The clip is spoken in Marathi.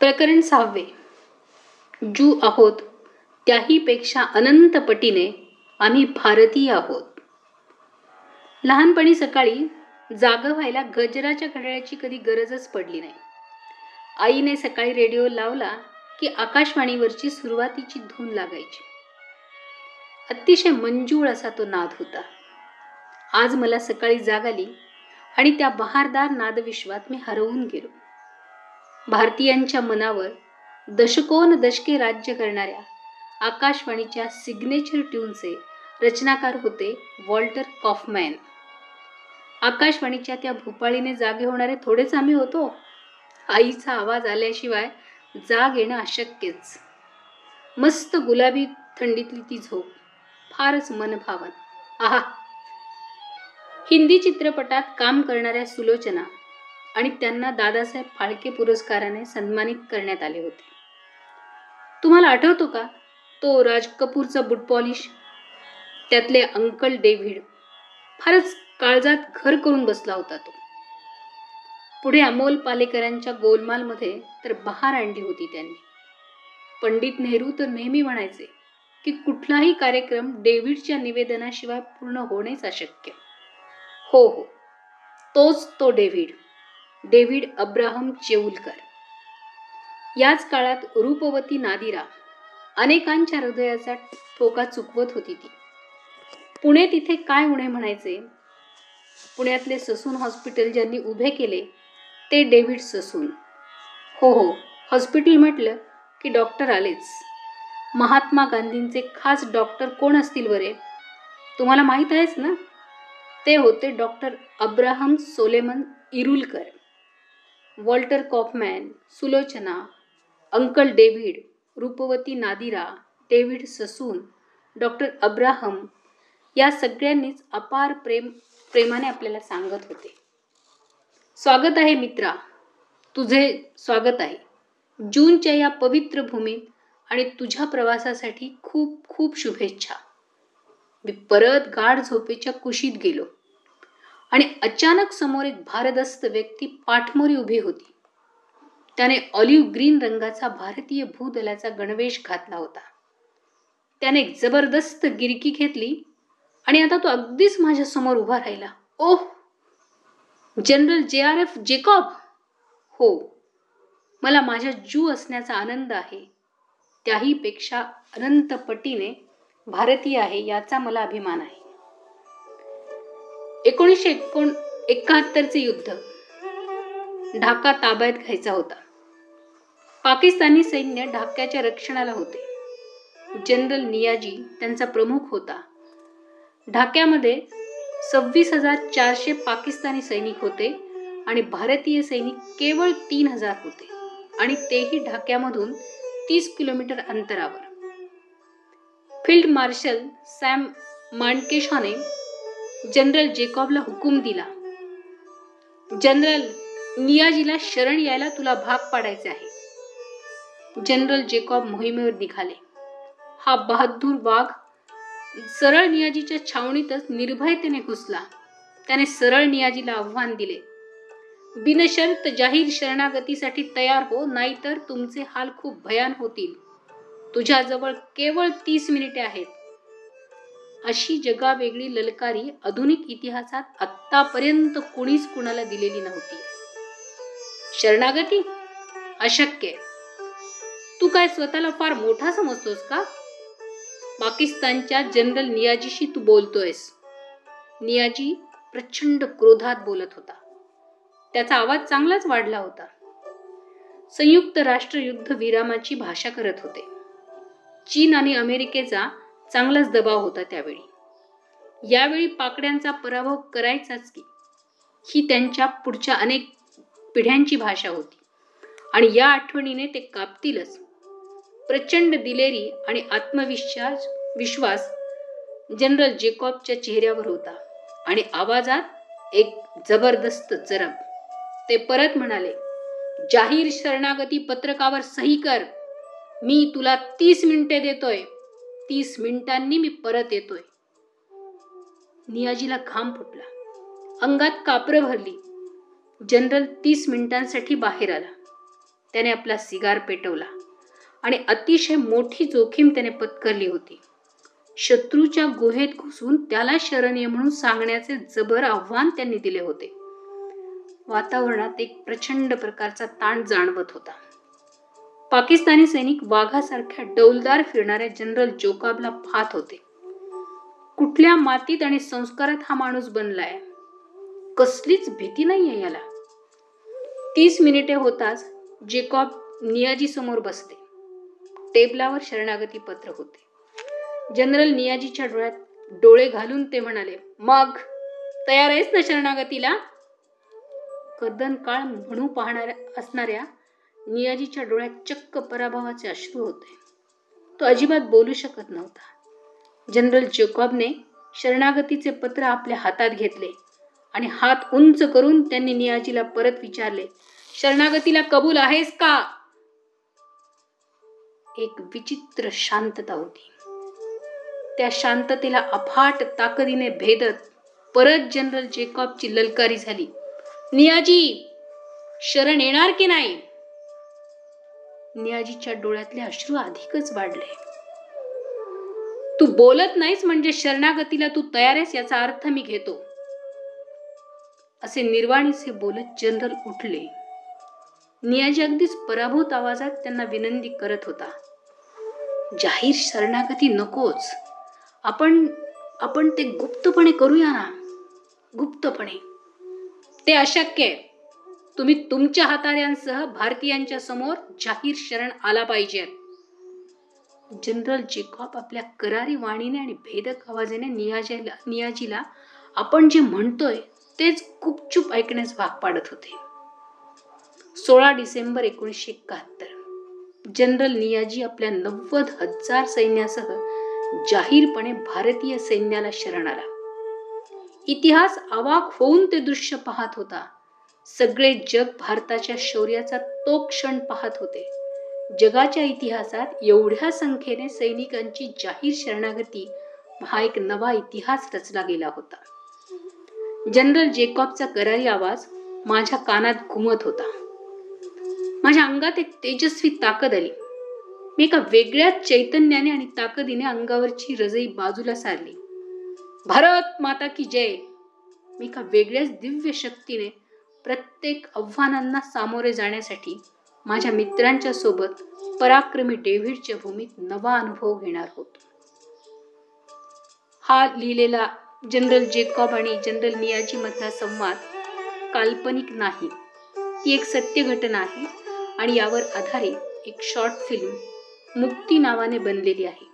प्रकरण सहावे. जू आहोत. त्याहीपेक्षा अनंत पटीने आम्ही भारतीय आहोत. लहानपणी सकाळी जाग व्हायला गजराच्या घड्याळाची कधी गरजच पडली नाही. आईने सकाळी रेडिओ लावला की आकाशवाणीवरची सुरुवातीची धून लागायची. अतिशय मंजूळ असा तो नाद होता. आज मला सकाळी जाग आली आणि त्या बहारदार नादविश्वात मी हरवून गेलो. भारतीयांच्या मनावर दशकोन दशके राज्य करणाऱ्या आकाशवाणीच्या सिग्नेचर ट्यूनचे रचनाकार होते वॉल्टर कॉफमॅन. आकाशवाणीच्या त्या भूपाळीने जागे होणारे थोडेच आम्ही होतो. आईचा आवाज आल्याशिवाय जाग येणं अशक्यच. मस्त गुलाबी थंडीतली ती झोप. फारच मनभावन. आहा! हिंदी चित्रपटात काम करणाऱ्या सुलोचना आणि त्यांना दादासाहेब फाळके पुरस्काराने सन्मानित करण्यात आले होते. तुम्हाला आठवतो का? तो राज कपूरचा बुट पॉलिश त्यातले अंकल डेव्हिड फारच काळजात घर करून बसला होता तो. पुढे अमोल पालेकरांच्या गोलमालमध्ये तर बहार आणली होती त्यांनी. पंडित नेहरू तर नेहमी म्हणायचे की कुठलाही कार्यक्रम डेव्हिडच्या निवेदनाशिवाय पूर्ण होणेच अशक्य. हो हो तोच तो डेव्हिड. David Abraham Cheulkar. याच काळात रूपवती नादिरा अनेकांच्या हृदयाचा ठोका चुकवत होती ती. पुणे तिथे काय उणे म्हणायचे? पुण्यातले ससून हॉस्पिटल ज्यांनी उभे केले ते डेव्हिड ससून. हो हो हॉस्पिटल म्हटलं की डॉक्टर आलेच. महात्मा गांधींचे खास डॉक्टर कोण असतील बरे? तुम्हाला माहीत आहेच ना? ते होते doctor Abraham Solomon Irulkar. Walter Kaufmann Sulochana uncle David रूपवती Nadira David Sassoon doctor Abraham या सगळ्यांनीच अपार प्रेम प्रेमाने आपल्याला सांगत होते. स्वागत आहे मित्रा. तुझे स्वागत आहे. जूनच्या या पवित्र भूमीत आणि तुझ्या प्रवासासाठी खूप खूप शुभेच्छा. मी परत गाढ झोपेच्या कुशीत गेलो. आणि अचानक समोर एक भारदस्त व्यक्ती पाठमोरी उभी होती. त्याने ऑलिव्ह ग्रीन रंगाचा भारतीय भूदलाचा गणवेश घातला होता. त्याने एक जबरदस्त गिरकी घेतली आणि आता तो अगदीच माझ्यासमोर उभा राहिला. ओह! General J R F Jacob! हो मला माझ्या जू असण्याचा आनंद आहे. त्याहीपेक्षा अनंत पटीने भारतीय आहे याचा मला अभिमान आहे. एकोणीसशे एकोण एकाहत्तरचे युद्ध. ढाका ताब्यात घ्यायचा होता. पाकिस्तानी सैन्य ढाक्याच्या रक्षणाला होते. जनरल नियाजी त्यांचा प्रमुख होता. ढाक्यामध्ये सव्वीस हजार चारशे पाकिस्तानी सैनिक होते आणि भारतीय सैनिक केवळ तीन हजार होते आणि तेही ढाक्यामधून तीस किलोमीटर अंतरावर. फील्ड मार्शल सॅम मांडकेशॉने जनरल जेकॉबला हुकूम दिला. जनरल नियाजीला शरण यायला तुला भाग पाडायचे आहे. जनरल जेकॉब मोहिमेवर निघाले. हा बहादूर वाघ सरळ नियाजीच्या छावणीतच निर्भयतेने घुसला. त्याने सरळ नियाजीला आव्हान दिले. बिनशर्त जाहीर शरणागतीसाठी तयार हो नाहीतर तुमचे हाल खूप भयान होतील. तुझ्याजवळ केवळ तीस मिनिटे आहेत. अशी जगावेगळी ललकारी आधुनिक इतिहासात आत्तापर्यंत कुणीच कुणाला दिलेली नव्हती. शरणागती? अशक्य. तू काय स्वतःला फार मोठा समजतोस का? पाकिस्तानच्या जनरल नियाजीशी तू बोलतोयस. नियाजी प्रचंड क्रोधात बोलत होता. त्याचा आवाज चांगलाच वाढला होता. संयुक्त राष्ट्र युद्ध विरामाची भाषा करत होते. चीन आणि अमेरिकेचा चांगलाच दबाव होता त्यावेळी. यावेळी पाकड्यांचा पराभव करायचाच की ही त्यांच्या पुढच्या अनेक पिढ्यांची भाषा होती. आणि या आठवणीने ते कापतीलच. प्रचंड दिलेरी आणि आत्मविश्वास विश्वास जनरल जेकॉबच्या चेहऱ्यावर होता आणि आवाजात एक जबरदस्त चरब ते परत म्हणाले जाहीर शरणागती पत्रकावर सही कर. मी तुला तीस मिनिटे देतोय. तीस मिनिटांनी मी परत येतोय. नियाजीला घाम फुटला. अंगात कापरं भरली. जनरल तीस मिनिटांसाठी बाहेर आला. त्याने आपला सिगार पेटवला आणि अतिशय मोठी जोखीम त्याने पत्करली होती. शत्रूच्या गुहेत घुसून त्याला शरणीय म्हणून सांगण्याचे जबर आव्हान त्यांनी दिले होते. वातावरणात एक प्रचंड प्रकारचा ताण जाणवत होता. पाकिस्तानी सैनिक वाघासारख्या डौलदार फिरणाऱ्या जनरल जोकाबला पाहत होते. कुठल्या मातीत आणि संस्कारात हा माणूस बनलाय? कसलीच भीती नाहीये याला. तीस मिनिटे होताच जेकॉब नियाजी समोर बसते टेबलावर शरणागती पत्र होते. जनरल नियाजीच्या डोळ्यात डोळे घालून ते म्हणाले मग तयार आहेस ना शरणागतीला? कदन काळ म्हणू पाहणाऱ्या असणाऱ्या नियाजीच्या डोळ्यात चक्क पराभवाचे अश्रू होते. तो अजिबात बोलू शकत नव्हता. जनरल जेकॉबने शरणागतीचे पत्र आपल्या हातात घेतले आणि हात उंच करून त्यांनी नियाजीला परत विचारले शरणागतीला कबूल आहेस का? एक विचित्र शांतता होती. त्या शांततेला अफाट ताकदीने भेदत परत जनरल जेकॉबची ललकारी झाली. नियाजी शरण येणार की नाही? नियाजीच्या डोळ्यातले अश्रू अधिकच वाढले. तू बोलत नाहीस म्हणजे शरणागतीला तू तयार आहेस याचा अर्थ मी घेतो. असे निर्वाणीचे बोलत जनरल उठले. नियाजी अगदीच पराभूत आवाजात त्यांना विनंती करत होता जाहीर शरणागती नकोच. आपण आपण ते गुप्तपणे करूया ना. गुप्तपणे? ते अशक्य आहे. तुम्ही तुमच्या हाताऱ्यांसह भारतीयांच्या समोर जाहीर शरण आला पाहिजे. जनरल जेकॉब आपल्या करारी वाणीने आणि भेदक आवाजाने नियाजीला नियाजीला आपण जे म्हणतोय तेच गुपचूप ऐकण्यास भाग पाडत होते. सोळा डिसेंबर एकोणीसशे एकाहत्तर जनरल नियाजी आपल्या नव्वद हजार सैन्यासह जाहीरपणे भारतीय सैन्याला शरण आला. इतिहास अवाक होऊन ते दृश्य पाहत होता. सगळे जग भारताच्या शौर्याचा तो क्षण पाहत होते. जगाच्या इतिहासात एवढ्या संख्येने सैनिकांची जाहीर शरणागती हा एक नवा इतिहास रचला गेला होता. जनरल जेकॉबचा करारी आवाज माझ्या कानात घुमत होता. माझ्या अंगात एक तेजस्वी ताकद आली. मी एका वेगळ्याच चैतन्याने आणि ताकदीने अंगावरची रजई बाजूला सारली. भारत माता की जय! मी एका वेगळ्याच दिव्य शक्तीने प्रत्येक आव्हानांना सामोरे जाण्यासाठी माझ्या मित्रांच्या सोबत पराक्रमी डेव्हिडच्या भूमीत नवा अनुभव घेणार होतो. हा लिहिलेला जनरल जेकॉब आणि जनरल नियाजी मधला संवाद काल्पनिक नाही. ती एक सत्य घटना आहे आणि यावर आधारित एक शॉर्ट फिल्म मुक्ती नावाने बनलेली आहे.